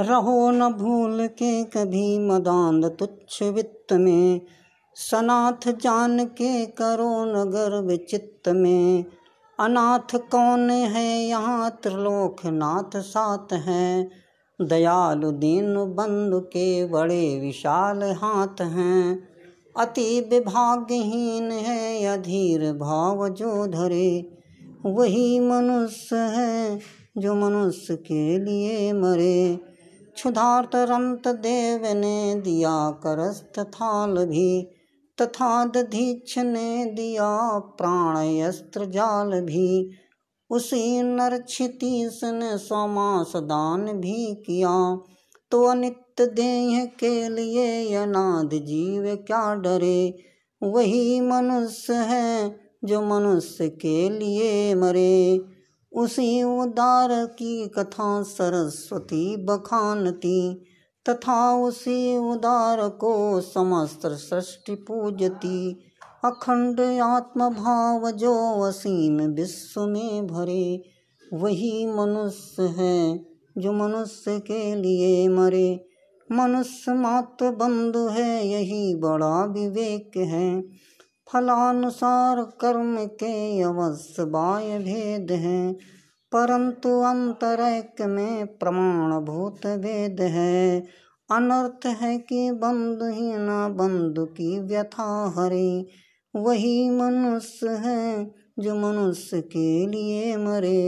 रहो न भूल के कभी मदान तुच्छ वित्त में। सनाथ जान के करो न गर्व चित्त में। अनाथ कौन है यहाँ त्रिलोक नाथ साथ हैं। दयालु दीन बंधु के बड़े विशाल हाथ हैं। अति विभागहीन है अधीर भाव जो धरे। वही मनुष्य है जो मनुष्य के लिए मरे। क्षुधार्त रंत देव ने दिया करस्त थाल भी, तथा दधीक्ष ने दिया प्राण अस्त्र जाल भी। उसी नरक्षितीस ने सोमास दान भी किया तो अनित्य देह के लिए अनाद जीव क्या डरे। वही मनुष्य है जो मनुष्य के लिए मरे। उसी उदार की कथा सरस्वती बखानती तथा उसी उदार को समस्त सृष्टि पूजती। अखंड आत्म भाव जो असीम विश्व में भरे, वही मनुष्य है जो मनुष्य के लिए मरे। मनुष्य मात्र बंधु है, यही बड़ा विवेक है। फलानुसार कर्म के अवश्य बाय भेद है, परंतु अंतरैक में प्रमाण भूत भेद है। अनर्थ है कि बंधु ही न बंधु की व्यथा हरे, वही मनुष्य है जो मनुष्य के लिए मरे।